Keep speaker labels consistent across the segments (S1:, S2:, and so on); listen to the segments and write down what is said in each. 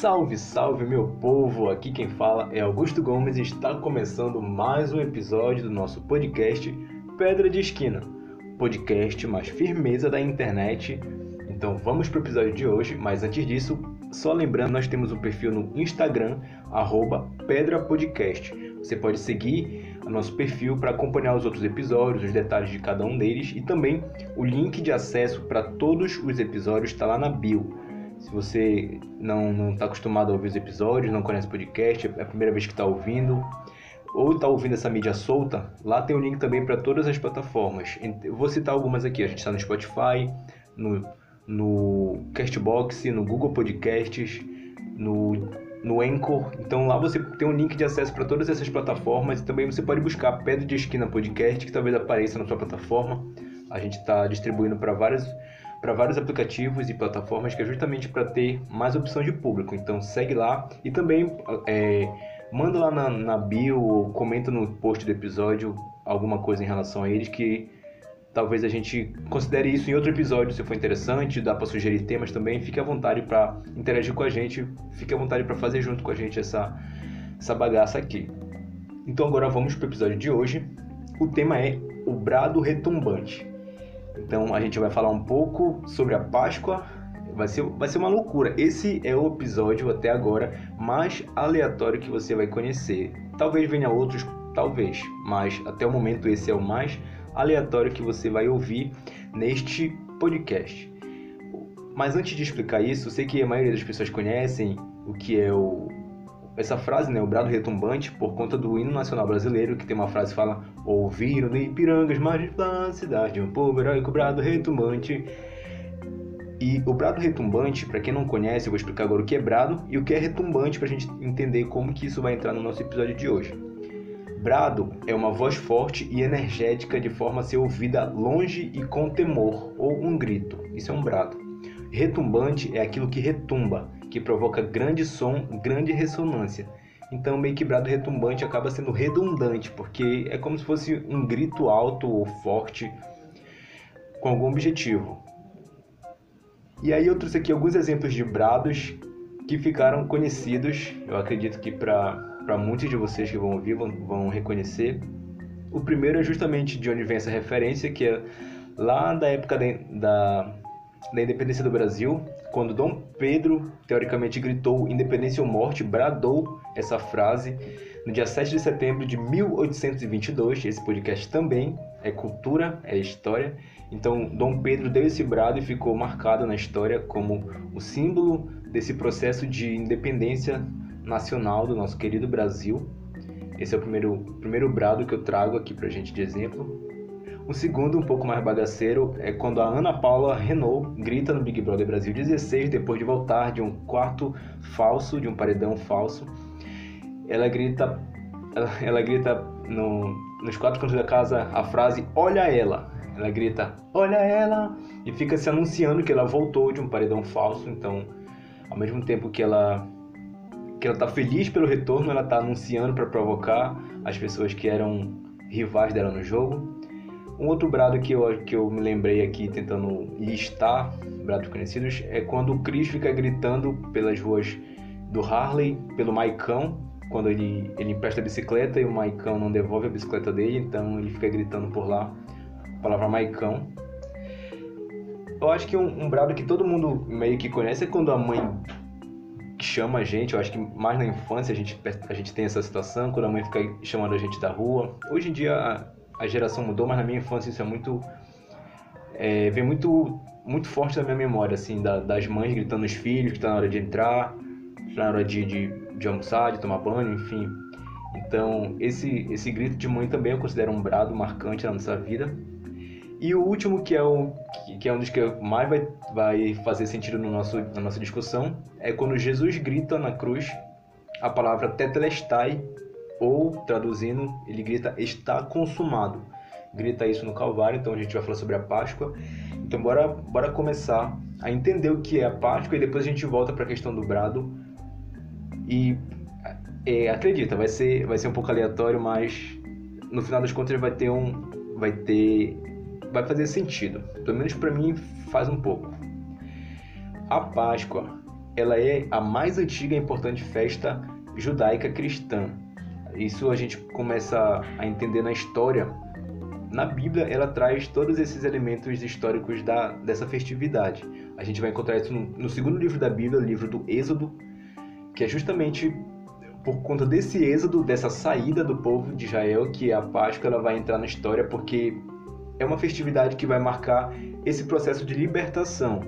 S1: Salve, salve meu povo! Aqui quem fala é Augusto Gomes e está começando mais um episódio do nosso podcast Pedra de Esquina, podcast mais firmeza da internet. Então vamos para o episódio de hoje, mas antes disso, só lembrando, nós temos um perfil no Instagram, PedraPodcast. Você pode seguir o nosso perfil para acompanhar os outros episódios, os detalhes de cada um deles e também o link de acesso para todos os episódios está lá na bio. Se você não está acostumado a ouvir os episódios, não conhece o podcast, é a primeira vez que está ouvindo, ou está ouvindo essa mídia solta, lá tem o link também para todas as plataformas. Eu vou citar algumas aqui. A gente está no Spotify, no, no Castbox, no Google Podcasts, no, no Anchor. Então lá você tem um link de acesso para todas essas plataformas e também você pode buscar Pedro de Esquina Podcast, que talvez apareça na sua plataforma. A gente está distribuindo para várias para vários aplicativos e plataformas que é justamente para ter mais opção de público. Então segue lá e também é, manda lá na, na bio ou comenta no post do episódio alguma coisa em relação a eles que talvez a gente considere isso em outro episódio se for interessante, dá para sugerir temas também, fique à vontade para interagir com a gente, fique à vontade para fazer junto com a gente essa, essa bagaça aqui. Então agora vamos para o episódio de hoje. O tema é o brado retumbante. Então a gente vai falar um pouco sobre a Páscoa. Vai ser, vai ser uma loucura. Esse é o episódio até agora mais aleatório que você vai conhecer. Talvez venha outros, talvez, mas até o momento esse é o mais aleatório que você vai ouvir neste podcast. Mas antes de explicar isso, sei que a maioria das pessoas conhecem o que é o essa frase, né, o brado retumbante, por conta do hino nacional brasileiro, que tem uma frase que fala: Ouviram de Ipirangas, da cidade, um povo heróico, brado retumbante. E o brado retumbante, para quem não conhece, eu vou explicar agora o que é brado e o que é retumbante para a gente entender como que isso vai entrar no nosso episódio de hoje. Brado é uma voz forte e energética de forma a ser ouvida longe e com temor, ou um grito. Isso é um brado. Retumbante é aquilo que retumba, que provoca grande som, grande ressonância. Então, meio que brado retumbante acaba sendo redundante, porque é como se fosse um grito alto ou forte com algum objetivo. E aí eu trouxe aqui alguns exemplos de brados que ficaram conhecidos, eu acredito que para muitos de vocês que vão ouvir vão, vão reconhecer. O primeiro é justamente de onde vem essa referência, que é lá da época da, da independência do Brasil, quando Dom Pedro, teoricamente, gritou independência ou morte, bradou essa frase no dia 7 de setembro de 1822. Esse podcast também é cultura, é história. Então, Dom Pedro deu esse brado e ficou marcado na história como o símbolo desse processo de independência nacional do nosso querido Brasil. Esse é o primeiro, primeiro brado que eu trago aqui pra gente de exemplo. O segundo, um pouco mais bagaceiro, é quando a Ana Paula Renault grita no Big Brother Brasil 16, depois de voltar de um quarto falso, de um paredão falso. Ela grita, ela, ela grita no, nos quatro cantos da casa a frase Olha ela! Ela grita Olha ela! E fica se anunciando que ela voltou de um paredão falso. Então, ao mesmo tempo que ela que ela está feliz pelo retorno, ela está anunciando para provocar as pessoas que eram rivais dela no jogo. Um outro brado que eu, que eu me lembrei aqui tentando listar brados conhecidos é quando o Chris fica gritando pelas ruas do Harley, pelo Maicão, quando ele, ele empresta a bicicleta e o Maicão não devolve a bicicleta dele, então ele fica gritando por lá a palavra Maicão. Eu acho que um, um brado que todo mundo meio que conhece é quando a mãe chama a gente, eu acho que mais na infância a gente, a gente tem essa situação, quando a mãe fica chamando a gente da rua. Hoje em dia a geração mudou, mas na minha infância isso é muito é, vem muito muito forte na minha memória assim da, das mães gritando os filhos que está na hora de entrar está na hora de, de, de, almoçar de tomar banho enfim. Então esse esse grito de mãe também eu considero um brado marcante na nossa vida. E o último que é o que é um dos que mais vai, vai fazer sentido no nosso na nossa discussão é quando Jesus grita na cruz a palavra tetelestai ou, traduzindo, ele grita está consumado. Grita isso no Calvário, então a gente vai falar sobre a Páscoa. Então bora, bora começar a entender o que é a Páscoa e depois a gente volta para a questão do brado. E é, acredita, vai ser, vai ser um pouco aleatório, mas no final das contas vai ter um. Vai ter. Vai fazer sentido. Pelo menos para mim faz um pouco. A Páscoa ela é a mais antiga e importante festa judaica cristã. Isso a gente começa a entender na história. Na Bíblia, ela traz todos esses elementos históricos da, dessa festividade. A gente vai encontrar isso no, no segundo livro da Bíblia, o livro do Êxodo, que é justamente por conta desse êxodo, dessa saída do povo de Israel, que a Páscoa ela vai entrar na história, porque é uma festividade que vai marcar esse processo de libertação.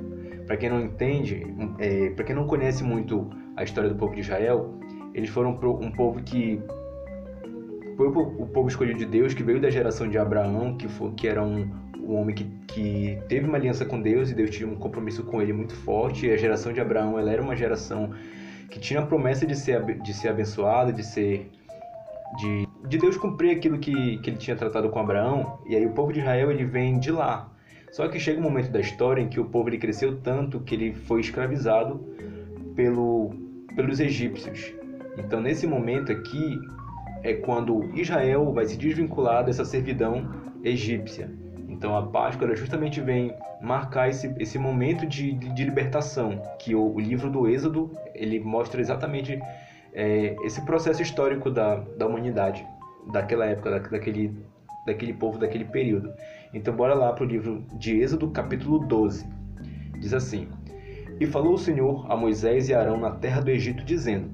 S1: Para quem não entende, é, para quem não conhece muito a história do povo de Israel, eles foram um povo que foi o povo escolhido de Deus, que veio da geração de Abraão, que, foi, que era um, um homem que, que teve uma aliança com Deus e Deus tinha um compromisso com ele muito forte. E a geração de Abraão ela era uma geração que tinha a promessa de ser, de ser abençoada, de ser de, de Deus cumprir aquilo que, que ele tinha tratado com Abraão. E aí o povo de Israel ele vem de lá. Só que chega um momento da história em que o povo ele cresceu tanto que ele foi escravizado pelo, pelos egípcios. Então nesse momento aqui é quando Israel vai se desvincular dessa servidão egípcia. Então a Páscoa justamente vem marcar esse, esse momento de, de libertação, que o, o, livro do Êxodo ele mostra exatamente é, esse processo histórico da, da humanidade, daquela época, da, daquele, daquele povo, daquele período. Então bora lá para o livro de Êxodo, capítulo 12. Diz assim, E falou o Senhor a Moisés e Arão na terra do Egito, dizendo,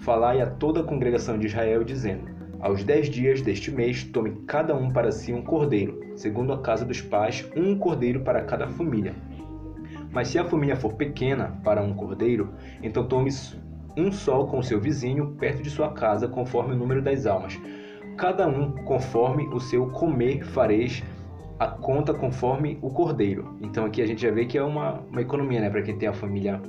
S1: Falai a toda a congregação de Israel, dizendo, aos dez dias deste mês, tome cada um para si um cordeiro, segundo a casa dos pais, um cordeiro para cada família. Mas se a família for pequena para um cordeiro, então tome um só com seu vizinho perto de sua casa, conforme o número das almas. Cada um conforme o seu comer fareis a conta conforme o cordeiro. Então aqui a gente já vê que é uma, uma economia, né? Para quem tem a família,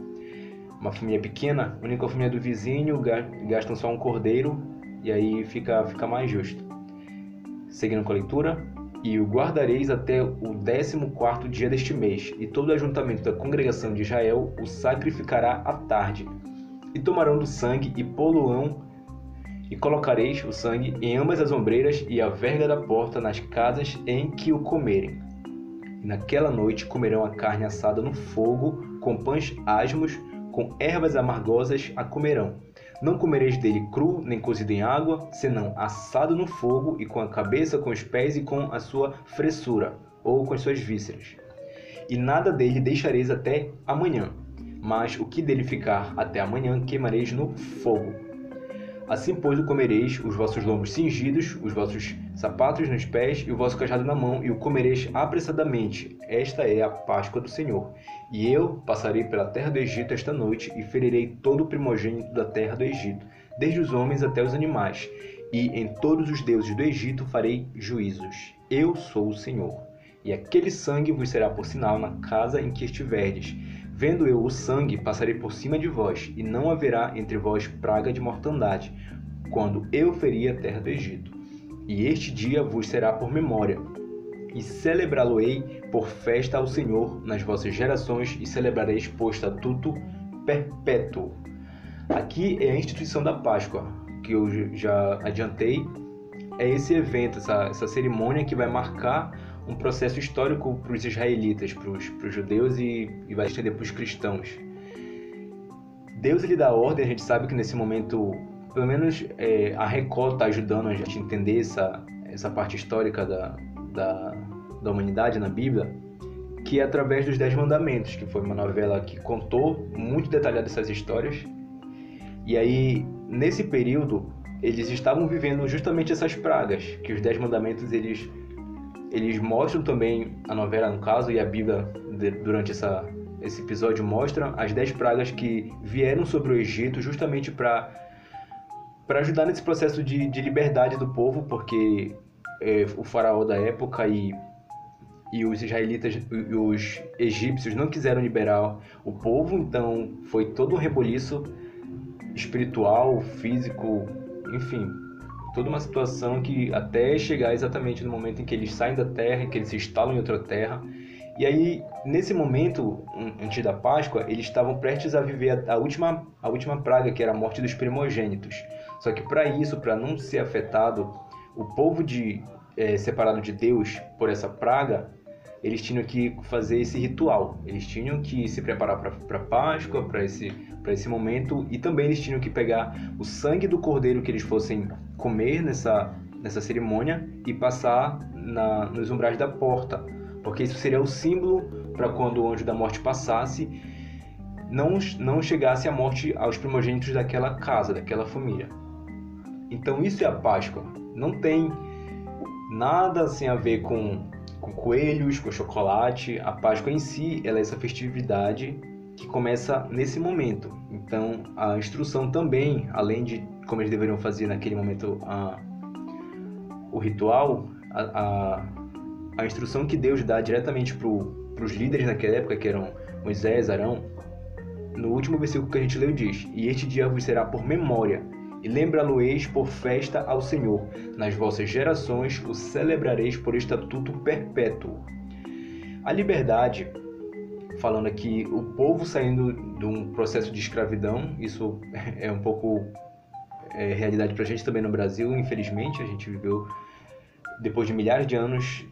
S1: uma família pequena, a única família do vizinho gastam só um cordeiro e aí fica, fica mais justo. Seguindo com a leitura, e o guardareis até o décimo quarto dia deste mês, e todo o ajuntamento da congregação de Israel o sacrificará à tarde. E tomarão do sangue e poluão, e colocareis o sangue em ambas as ombreiras e a verga da porta nas casas em que o comerem. E naquela noite comerão a carne assada no fogo, com pães asmos, com ervas amargosas a comerão não comereis dele cru, nem cozido em água, senão assado no fogo e com a cabeça, com os pés e com a sua fressura, ou com as suas vísceras. E nada dele deixareis até amanhã, mas o que dele ficar até amanhã queimareis no fogo. Assim, pois, o comereis, os vossos lombos cingidos, os vossos sapatos nos pés e o vosso cajado na mão, e o comereis apressadamente. Esta é a Páscoa do Senhor. E eu passarei pela terra do Egito esta noite, e ferirei todo o primogênito da terra do Egito, desde os homens até os animais, e em todos os deuses do Egito farei juízos. Eu sou o Senhor. E aquele sangue vos será por sinal na casa em que estiverdes Vendo eu o sangue, passarei por cima de vós, e não haverá entre vós praga de mortandade, quando eu feri a terra do Egito. E este dia vos será por memória, e celebrá-lo-ei por festa ao Senhor nas vossas gerações, e celebrareis por estatuto perpétuo. Aqui é a instituição da Páscoa, que eu já adiantei. É esse evento, essa, essa cerimônia que vai marcar um processo histórico para os israelitas, para os, judeus e, e vai estender para os cristãos. Deus ele dá ordem, a gente sabe que nesse momento, pelo menos é, a Record está ajudando a gente a entender essa, essa parte histórica da, da, da humanidade na Bíblia, que é através dos Dez Mandamentos, que foi uma novela que contou muito detalhado essas histórias. E aí, nesse período, eles estavam vivendo justamente essas pragas, que os Dez Mandamentos eles eles mostram também a novela, no caso, e a Bíblia, durante essa, esse episódio, mostra as dez pragas que vieram sobre o Egito justamente para para ajudar nesse processo de, de liberdade do povo, porque é, o faraó da época e, e os israelitas e os egípcios não quiseram liberar o povo, então foi todo um reboliço espiritual, físico, enfim, toda uma situação que até chegar exatamente no momento em que eles saem da terra, em que eles se instalam em outra terra. E aí, nesse momento, antes da Páscoa, eles estavam prestes a viver a, última, a última praga, que era a morte dos primogênitos. Só que para isso, para não ser afetado, o povo de, é, separado de Deus por essa praga, eles tinham que fazer esse ritual. Eles tinham que se preparar para Páscoa, para esse, esse momento, e também eles tinham que pegar o sangue do cordeiro que eles fossem comer nessa, nessa cerimônia e passar na, nos umbrais da porta, porque isso seria o símbolo para quando o anjo da morte passasse, não, não chegasse a morte aos primogênitos daquela casa, daquela família. Então isso é a Páscoa. Não tem nada assim a ver com, com coelhos, com chocolate. A Páscoa em si, ela é essa festividade que começa nesse momento. Então, a instrução também, além de como eles deveriam fazer naquele momento a, o ritual, a, a, a instrução que Deus dá diretamente para os líderes naquela época, que eram Moisés, Arão, no último versículo que a gente leu diz: E este dia vos será por memória e lembra-lo-eis por festa ao Senhor. Nas vossas gerações o celebrareis por estatuto perpétuo. A liberdade, falando aqui, o povo saindo de um processo de escravidão, isso é um pouco é, realidade para a gente também no Brasil, infelizmente, a gente viveu, depois de milhares de anos,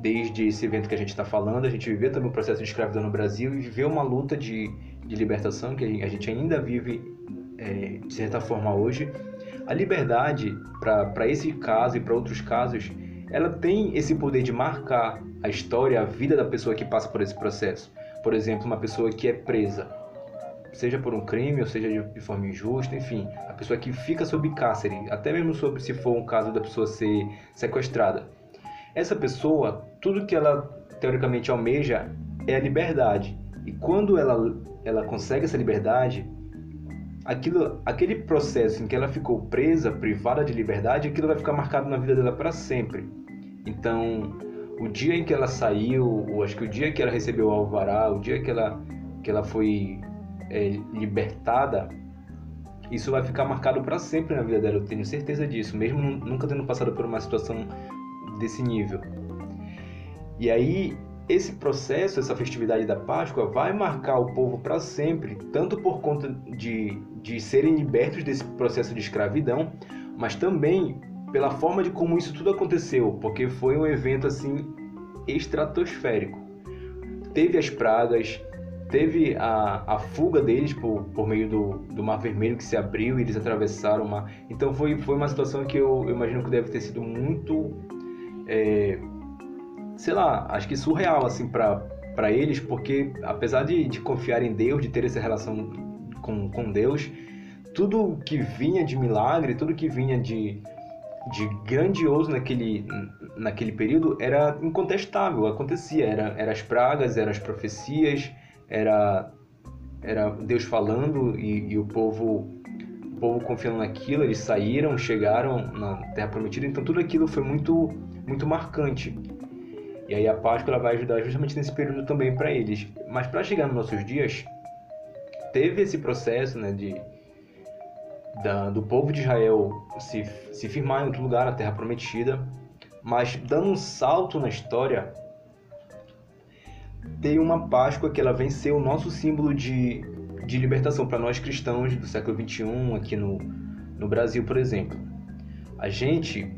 S1: desde esse evento que a gente está falando, a gente viveu também o processo de escravidão no Brasil e viveu uma luta de, de libertação que a gente ainda vive é, de certa forma hoje, a liberdade para esse caso e para outros casos, ela tem esse poder de marcar a história, a vida da pessoa que passa por esse processo. Por exemplo, uma pessoa que é presa, seja por um crime ou seja de forma injusta, enfim, a pessoa que fica sob cárcere, até mesmo sobre se for um caso da pessoa ser sequestrada. Essa pessoa, tudo que ela teoricamente almeja é a liberdade. E quando ela, ela consegue essa liberdade, aquilo, aquele processo em que ela ficou presa, privada de liberdade, aquilo vai ficar marcado na vida dela para sempre. Então, o dia em que ela saiu, ou acho que o dia que ela recebeu o alvará, o dia que ela, que ela foi é, libertada, isso vai ficar marcado para sempre na vida dela, eu tenho certeza disso, mesmo nunca tendo passado por uma situação desse nível. E aí, esse processo, essa festividade da Páscoa, vai marcar o povo para sempre, tanto por conta de, de serem libertos desse processo de escravidão, mas também pela forma de como isso tudo aconteceu, porque foi um evento assim estratosférico. Teve as pragas, teve a, a fuga deles por, por meio do, do Mar Vermelho que se abriu e eles atravessaram o mar. Então foi, foi uma situação que eu, eu imagino que deve ter sido muito. É, sei lá, acho que surreal assim para eles, porque apesar de, de confiar em Deus, de ter essa relação com, com Deus, tudo que vinha de milagre, tudo que vinha de, de grandioso naquele, naquele período era incontestável, acontecia, era, era as pragas, eram as profecias, era, era Deus falando e, e o povo o povo confiando naquilo, eles saíram, chegaram na Terra Prometida, então tudo aquilo foi muito muito marcante. E aí a Páscoa vai ajudar justamente nesse período também para eles. Mas para chegar nos nossos dias, teve esse processo né, de, da, do povo de Israel se, se firmar em outro lugar, na Terra Prometida. Mas dando um salto na história, tem uma Páscoa que ela vem ser o nosso símbolo de, de libertação para nós cristãos do século XXI, aqui no, no Brasil, por exemplo. A gente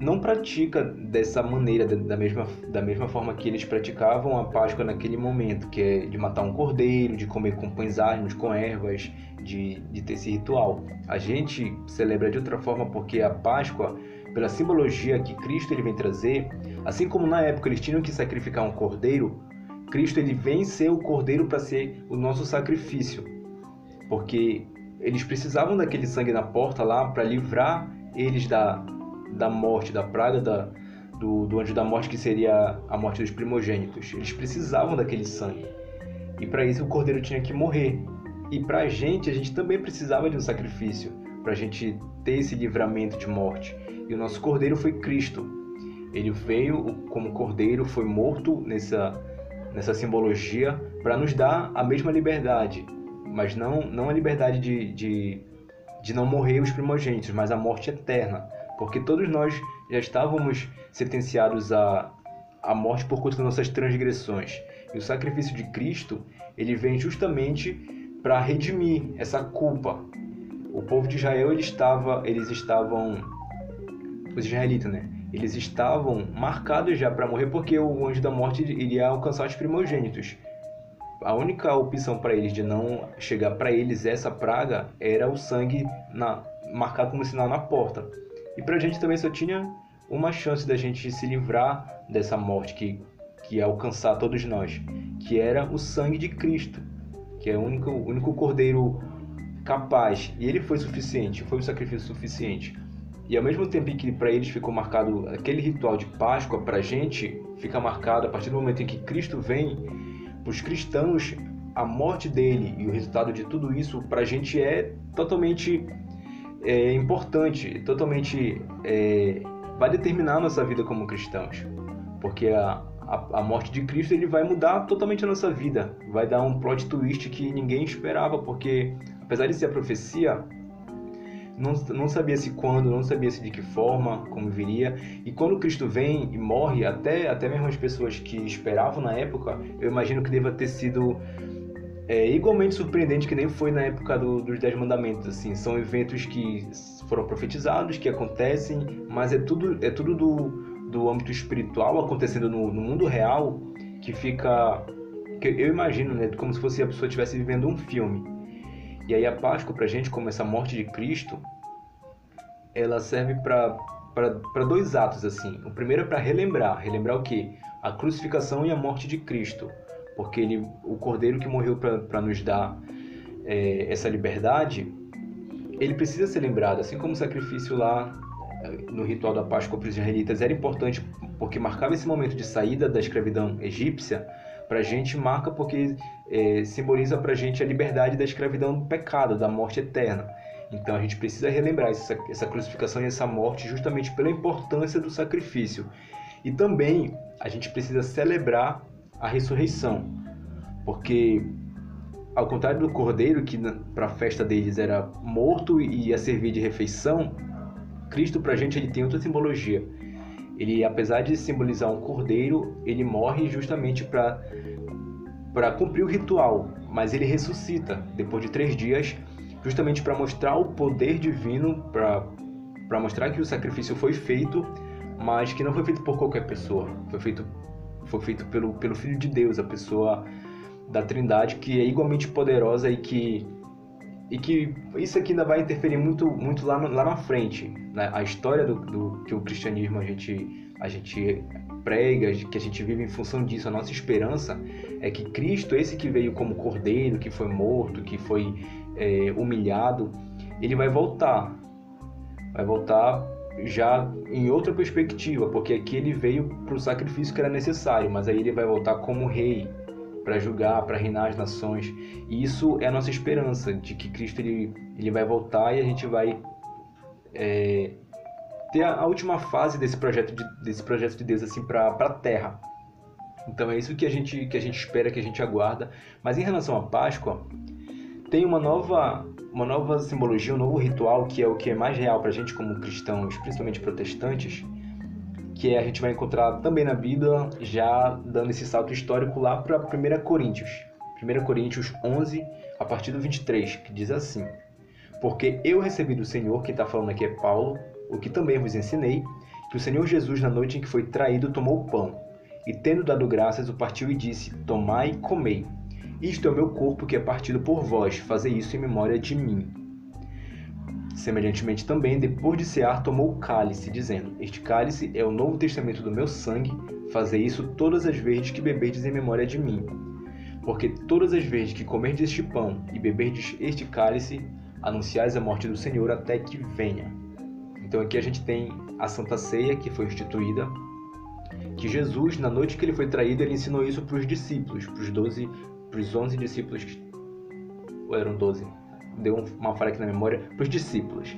S1: não pratica dessa maneira, da mesma, da mesma forma que eles praticavam a Páscoa naquele momento, que é de matar um cordeiro, de comer com pães árvores, com ervas, de, de ter esse ritual. A gente celebra de outra forma porque a Páscoa, pela simbologia que Cristo ele vem trazer, assim como na época eles tinham que sacrificar um cordeiro, Cristo ele vem ser o cordeiro para ser o nosso sacrifício, porque eles precisavam daquele sangue na porta lá para livrar eles da, da morte, da praga da, do, do anjo da morte, que seria a morte dos primogênitos. Eles precisavam daquele sangue. E para isso o cordeiro tinha que morrer. E para a gente, a gente também precisava de um sacrifício, para a gente ter esse livramento de morte. E o nosso cordeiro foi Cristo. Ele veio como cordeiro, foi morto nessa, nessa simbologia para nos dar a mesma liberdade, mas não, não a liberdade de, de, de não morrer os primogênitos, mas a morte eterna porque todos nós já estávamos sentenciados à, à morte por conta das nossas transgressões. E o sacrifício de Cristo, ele vem justamente para redimir essa culpa. O povo de Israel, ele estava, eles estavam os israelitas, né? eles estavam marcados já para morrer porque o anjo da morte iria alcançar os primogênitos. A única opção para eles de não chegar para eles essa praga era o sangue na, marcado como sinal na porta. E para a gente também só tinha uma chance da gente se livrar dessa morte que, que ia alcançar todos nós, que era o sangue de Cristo, que é o único, o único cordeiro capaz. E ele foi suficiente, foi um sacrifício suficiente. E ao mesmo tempo em que para eles ficou marcado aquele ritual de Páscoa, para a gente fica marcado a partir do momento em que Cristo vem, para os cristãos, a morte dele e o resultado de tudo isso para a gente é totalmente é, importante, totalmente é, vai determinar a nossa vida como cristãos, porque a, a, a, morte de Cristo ele vai mudar totalmente a nossa vida, vai dar um plot twist que ninguém esperava, porque apesar de ser a profecia, não, não sabia-se quando, não sabia-se de que forma, como viria. E quando Cristo vem e morre, até, até mesmo as pessoas que esperavam na época, eu imagino que deva ter sido é, igualmente surpreendente que nem foi na época do, dos Dez Mandamentos. Assim, são eventos que foram profetizados, que acontecem, mas é tudo, é tudo do, do âmbito espiritual acontecendo no, no mundo real que fica. Que eu imagino, né, como se fosse a pessoa estivesse vivendo um filme. E aí a Páscoa para a gente, como essa morte de Cristo, ela serve para dois atos assim. O primeiro é para relembrar, relembrar o que? A crucificação e a morte de Cristo, porque ele, o Cordeiro que morreu para nos dar é, essa liberdade, ele precisa ser lembrado, assim como o sacrifício lá no ritual da Páscoa para os israelitas era importante porque marcava esse momento de saída da escravidão egípcia para a gente marca porque é, simboliza para a gente a liberdade da escravidão do pecado, da morte eterna. Então a gente precisa relembrar essa, essa crucificação e essa morte justamente pela importância do sacrifício. E também a gente precisa celebrar a ressurreição, porque ao contrário do cordeiro, que para a festa deles era morto e ia servir de refeição, Cristo para a gente ele tem outra simbologia. Ele apesar de simbolizar um cordeiro, ele morre justamente para para cumprir o ritual, mas ele ressuscita depois de três dias, justamente para mostrar o poder divino, para para mostrar que o sacrifício foi feito, mas que não foi feito por qualquer pessoa, foi feito foi feito pelo pelo Filho de Deus, a pessoa da Trindade que é igualmente poderosa e que e que isso aqui ainda vai interferir muito, muito lá, lá na frente. Né? A história do, do, que o cristianismo a gente, a gente prega, que a gente vive em função disso, a nossa esperança é que Cristo, esse que veio como cordeiro, que foi morto, que foi é, humilhado, ele vai voltar. Vai voltar já em outra perspectiva, porque aqui ele veio para o sacrifício que era necessário, mas aí ele vai voltar como rei, para julgar, para reinar as nações. E isso é a nossa esperança de que Cristo ele, ele vai voltar e a gente vai é, ter a, a, última fase desse projeto de, desse projeto de Deus assim para a Terra. Então é isso que a gente que a gente espera, que a gente aguarda. Mas em relação à Páscoa, tem uma nova uma nova simbologia, um novo ritual que é o que é mais real para a gente como cristãos, principalmente protestantes, que a gente vai encontrar também na Bíblia, já dando esse salto histórico lá para 1 Coríntios. 1 Coríntios 11, a partir do 23, que diz assim: Porque eu recebi do Senhor, quem está falando aqui é Paulo, o que também vos ensinei, que o Senhor Jesus, na noite em que foi traído, tomou o pão, e tendo dado graças, o partiu e disse: Tomai e comei. Isto é o meu corpo que é partido por vós, fazei isso em memória de mim. Semelhantemente também, depois de cear, tomou o cálice, dizendo: Este cálice é o novo testamento do meu sangue, fazei isso todas as vezes que beberdes em memória de mim. Porque todas as vezes que comerdes este pão e beberdes este cálice, anunciais a morte do Senhor até que venha. Então aqui a gente tem a Santa Ceia que foi instituída, que Jesus, na noite que ele foi traído, ele ensinou isso para os discípulos, para os 12, para os 11 discípulos, ou eram 12? deu uma falha aqui na memória, para os discípulos.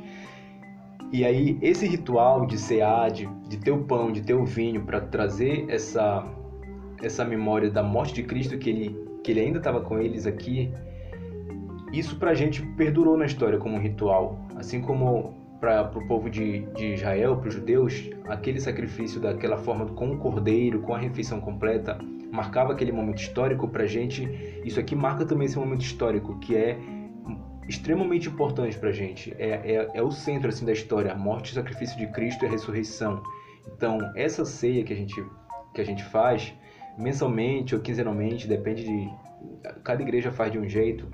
S1: E aí, esse ritual de cear, de, de ter o pão, de ter o vinho, para trazer essa, essa memória da morte de Cristo, que ele, que ele ainda estava com eles aqui, isso para a gente perdurou na história como um ritual. Assim como para o povo de, de Israel, para os judeus, aquele sacrifício daquela forma com o cordeiro, com a refeição completa, marcava aquele momento histórico para a gente. Isso aqui marca também esse momento histórico, que é extremamente importante para a gente. É, é, é, o centro assim da história, a morte o sacrifício de Cristo e a ressurreição. Então, essa ceia que a gente, que a gente faz, mensalmente ou quinzenalmente, depende de. Cada igreja faz de um jeito.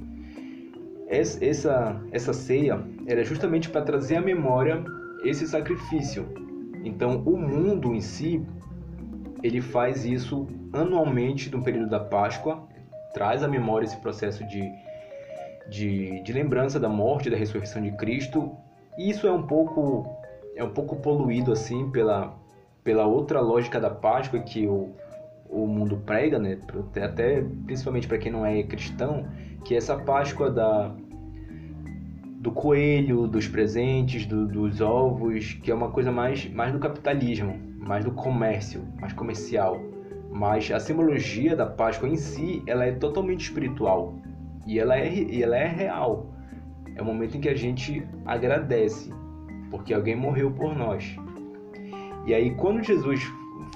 S1: Essa, essa ceia era justamente para trazer à memória esse sacrifício. Então, o mundo em si, ele faz isso anualmente no período da Páscoa, traz à memória esse processo de, de, de lembrança da morte da ressurreição de Cristo. E isso é um pouco é um pouco poluído assim pela pela outra lógica da Páscoa que o, o mundo prega, né? Até principalmente para quem não é cristão, que é essa Páscoa da do coelho, dos presentes, do, dos ovos, que é uma coisa mais, mais do capitalismo, mais do comércio, mais comercial. Mas a simbologia da Páscoa em si, ela é totalmente espiritual e ela é, e ela é real. É o momento em que a gente agradece, porque alguém morreu por nós. E aí, quando Jesus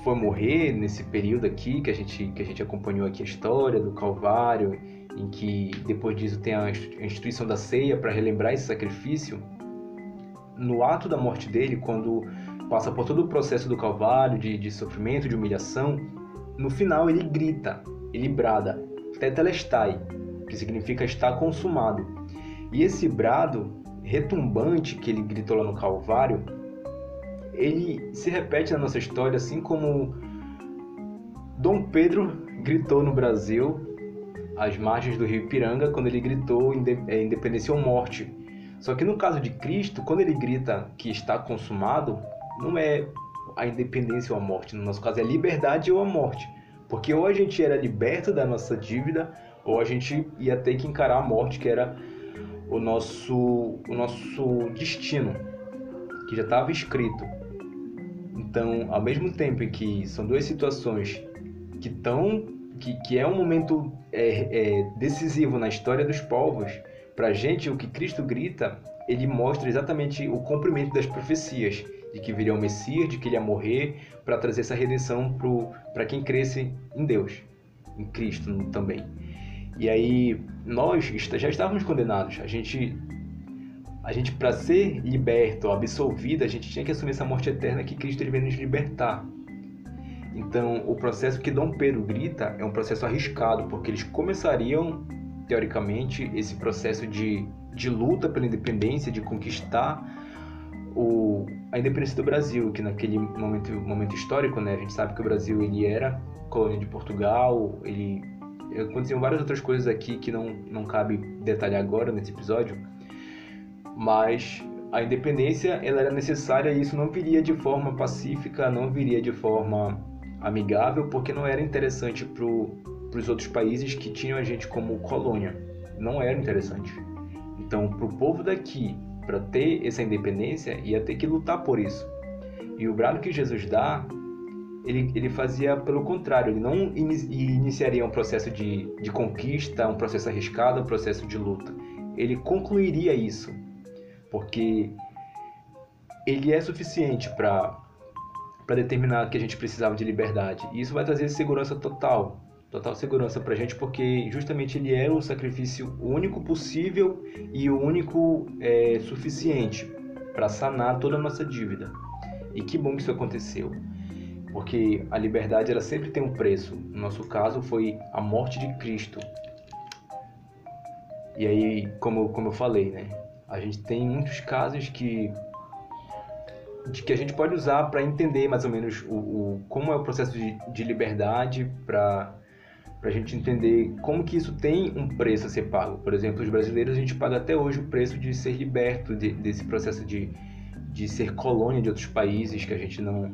S1: foi morrer nesse período aqui que a gente que a gente acompanhou aqui a história do Calvário, em que depois disso tem a instituição da ceia para relembrar esse sacrifício, no ato da morte dele, quando passa por todo o processo do Calvário, de, de sofrimento, de humilhação, no final ele grita, ele brada, tetelestai, que significa estar consumado. E esse brado retumbante que ele gritou lá no Calvário, ele se repete na nossa história, assim como Dom Pedro gritou no Brasil, às margens do rio Ipiranga, quando ele gritou é, independência ou morte. Só que no caso de Cristo, quando ele grita que está consumado, não é a independência ou a morte, no nosso caso é a liberdade ou a morte. Porque ou a gente era liberto da nossa dívida, ou a gente ia ter que encarar a morte, que era o nosso, o nosso destino, que já estava escrito. Então, ao mesmo tempo em que são duas situações que estão que, que é um momento é, é, decisivo na história dos povos, para a gente o que Cristo grita, ele mostra exatamente o cumprimento das profecias de que viria o Messias, de que ele ia morrer para trazer essa redenção para quem cresce em Deus, em Cristo também. E aí nós já estávamos condenados. A gente a gente para ser liberto, absolvido, a gente tinha que assumir essa morte eterna que Cristo ele veio nos libertar. Então, o processo que Dom Pedro grita é um processo arriscado, porque eles começariam, teoricamente, esse processo de, de luta pela independência, de conquistar o, a independência do Brasil, que naquele momento, momento histórico, né, a gente sabe que o Brasil ele era colônia de Portugal, ele aconteciam várias outras coisas aqui que não, não cabe detalhar agora nesse episódio, mas a independência ela era necessária e isso não viria de forma pacífica, não viria de forma amigável, porque não era interessante para os outros países que tinham a gente como colônia. Não era interessante. Então, para o povo daqui, para ter essa independência, ia ter que lutar por isso. E o brado que Jesus dá ele, ele fazia pelo contrário, ele não iniciaria um processo de, de conquista, um processo arriscado, um processo de luta. Ele concluiria isso, porque ele é suficiente para determinar que a gente precisava de liberdade. E isso vai trazer segurança total, total segurança para a gente, porque justamente ele era o sacrifício único possível e o único é, suficiente para sanar toda a nossa dívida. E que bom que isso aconteceu porque a liberdade ela sempre tem um preço. No nosso caso foi a morte de Cristo. E aí, como, como eu falei, né? A gente tem muitos casos que de que a gente pode usar para entender mais ou menos o, o, como é o processo de, de liberdade para para a gente entender como que isso tem um preço a ser pago. Por exemplo, os brasileiros a gente paga até hoje o preço de ser liberto de, desse processo de, de ser colônia de outros países que a gente não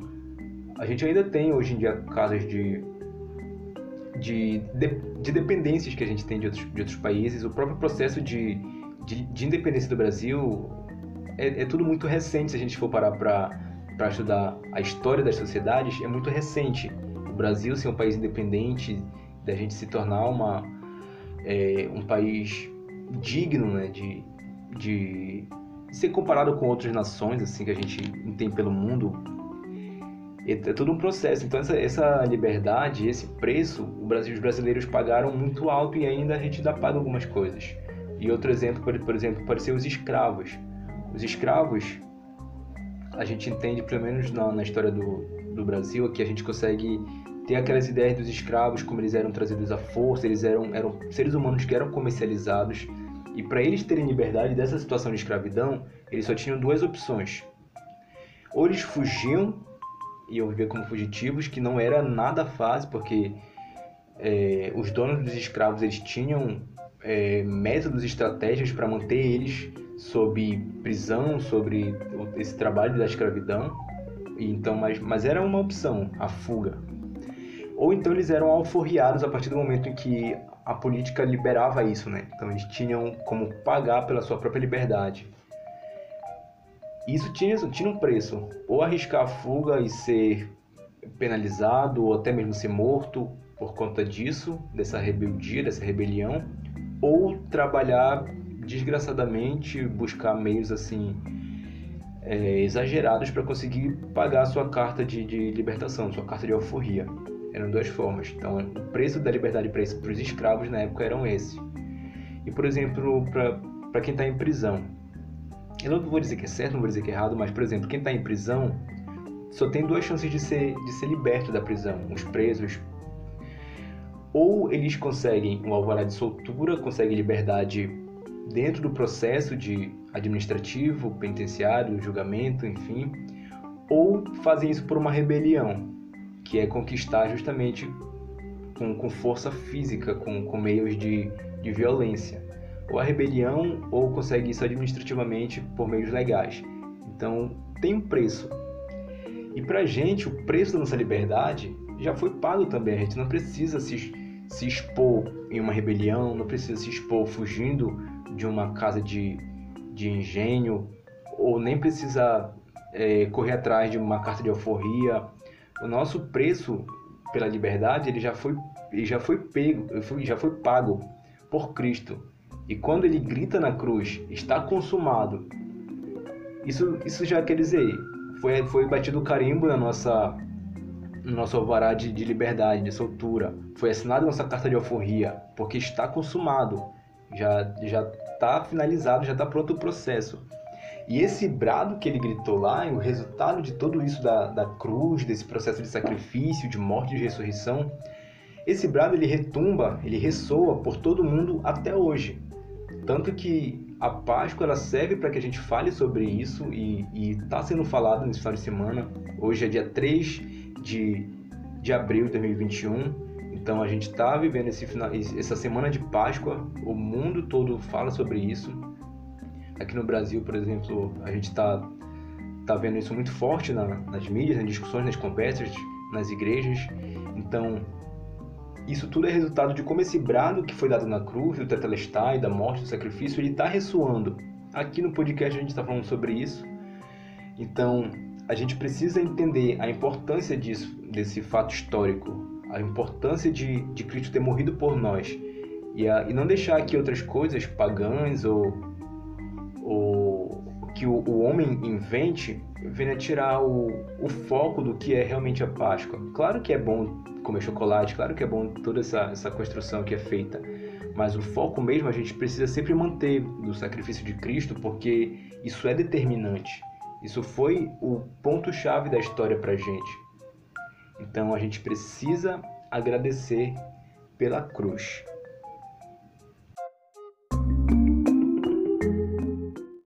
S1: a gente ainda tem hoje em dia casos de, de, de, de dependências que a gente tem de outros, de outros países. O próprio processo de, de, de independência do Brasil é, é, tudo muito recente, se a gente for parar para estudar a história das sociedades, é muito recente. O Brasil ser um país independente, da gente se tornar uma, é, um país digno né, de, de ser comparado com outras nações assim que a gente tem pelo mundo é todo um processo. Então, essa, essa liberdade, esse preço, o Brasil, os brasileiros pagaram muito alto e ainda a gente ainda paga algumas coisas. E outro exemplo, por, por exemplo, pode ser os escravos. Os escravos, a gente entende, pelo menos na, na história do, do Brasil, que a gente consegue ter aquelas ideias dos escravos, como eles eram trazidos à força, eles eram, eram seres humanos que eram comercializados. E para eles terem liberdade dessa situação de escravidão, eles só tinham duas opções. Ou eles fugiam e iam viver como fugitivos, que não era nada fácil, porque é, os donos dos escravos eles tinham é, métodos e estratégias para manter eles sob prisão, sobre esse trabalho da escravidão. Então, mas, mas era uma opção, a fuga. Ou então eles eram alforriados a partir do momento em que a política liberava isso, né? Então eles tinham como pagar pela sua própria liberdade. Isso tinha, tinha um preço, ou arriscar a fuga e ser penalizado, ou até mesmo ser morto por conta disso, dessa rebeldia, dessa rebelião, ou trabalhar desgraçadamente, buscar meios assim é, exagerados para conseguir pagar a sua carta de, de libertação, sua carta de alforria. Eram duas formas. Então, o preço da liberdade para os escravos na época eram esse. E, por exemplo, para quem está em prisão, eu não vou dizer que é certo, não vou dizer que é errado, mas, por exemplo, quem está em prisão só tem duas chances de ser, de ser liberto da prisão. Os presos, ou eles conseguem um alvará de soltura, conseguem liberdade dentro do processo de administrativo, penitenciário, julgamento, enfim, ou fazem isso por uma rebelião, que é conquistar justamente com, com força física, com, com meios de, de violência. Ou a rebelião, ou consegue isso administrativamente por meios legais. Então, tem um preço. E para a gente, o preço da nossa liberdade já foi pago também. A gente não precisa se, se expor em uma rebelião, não precisa se expor fugindo de uma casa de, de engenho, ou nem precisa é, correr atrás de uma carta de alforria o nosso preço pela liberdade ele já foi ele já foi pego já foi pago por Cristo. E quando ele grita na cruz está consumado isso isso já quer dizer foi foi batido o carimbo na nossa no nosso alvará de, de liberdade de soltura. Foi assinada nossa carta de alforria porque está consumado. Já já está finalizado já está pronto o processo e esse brado que ele gritou lá, o resultado de tudo isso da, da cruz, desse processo de sacrifício, de morte e de ressurreição, esse brado ele retumba, ele ressoa por todo mundo até hoje. Tanto que a Páscoa ela serve para que a gente fale sobre isso e está sendo falado nesse final de semana. Hoje é dia 3 de, de abril de 2021. Então a gente está vivendo esse final, essa semana de Páscoa, o mundo todo fala sobre isso. Aqui no Brasil, por exemplo, a gente está tá vendo isso muito forte na, nas mídias, nas discussões, nas conversas, nas igrejas. Então, isso tudo é resultado de como esse brado que foi dado na cruz, do tetelestai, da morte, do sacrifício, ele está ressoando. Aqui no podcast a gente está falando sobre isso. Então, a gente precisa entender a importância disso, desse fato histórico, a importância de, de Cristo ter morrido por nós e, a, e não deixar que outras coisas pagãs ou o, que o, o, homem invente venha tirar o, o foco do que é realmente a Páscoa. Claro que é bom comer chocolate, claro que é bom toda essa, essa construção que é feita, mas o foco mesmo a gente precisa sempre manter do sacrifício de Cristo, porque isso é determinante. Isso foi o ponto-chave da história para a gente. Então a gente precisa agradecer pela cruz.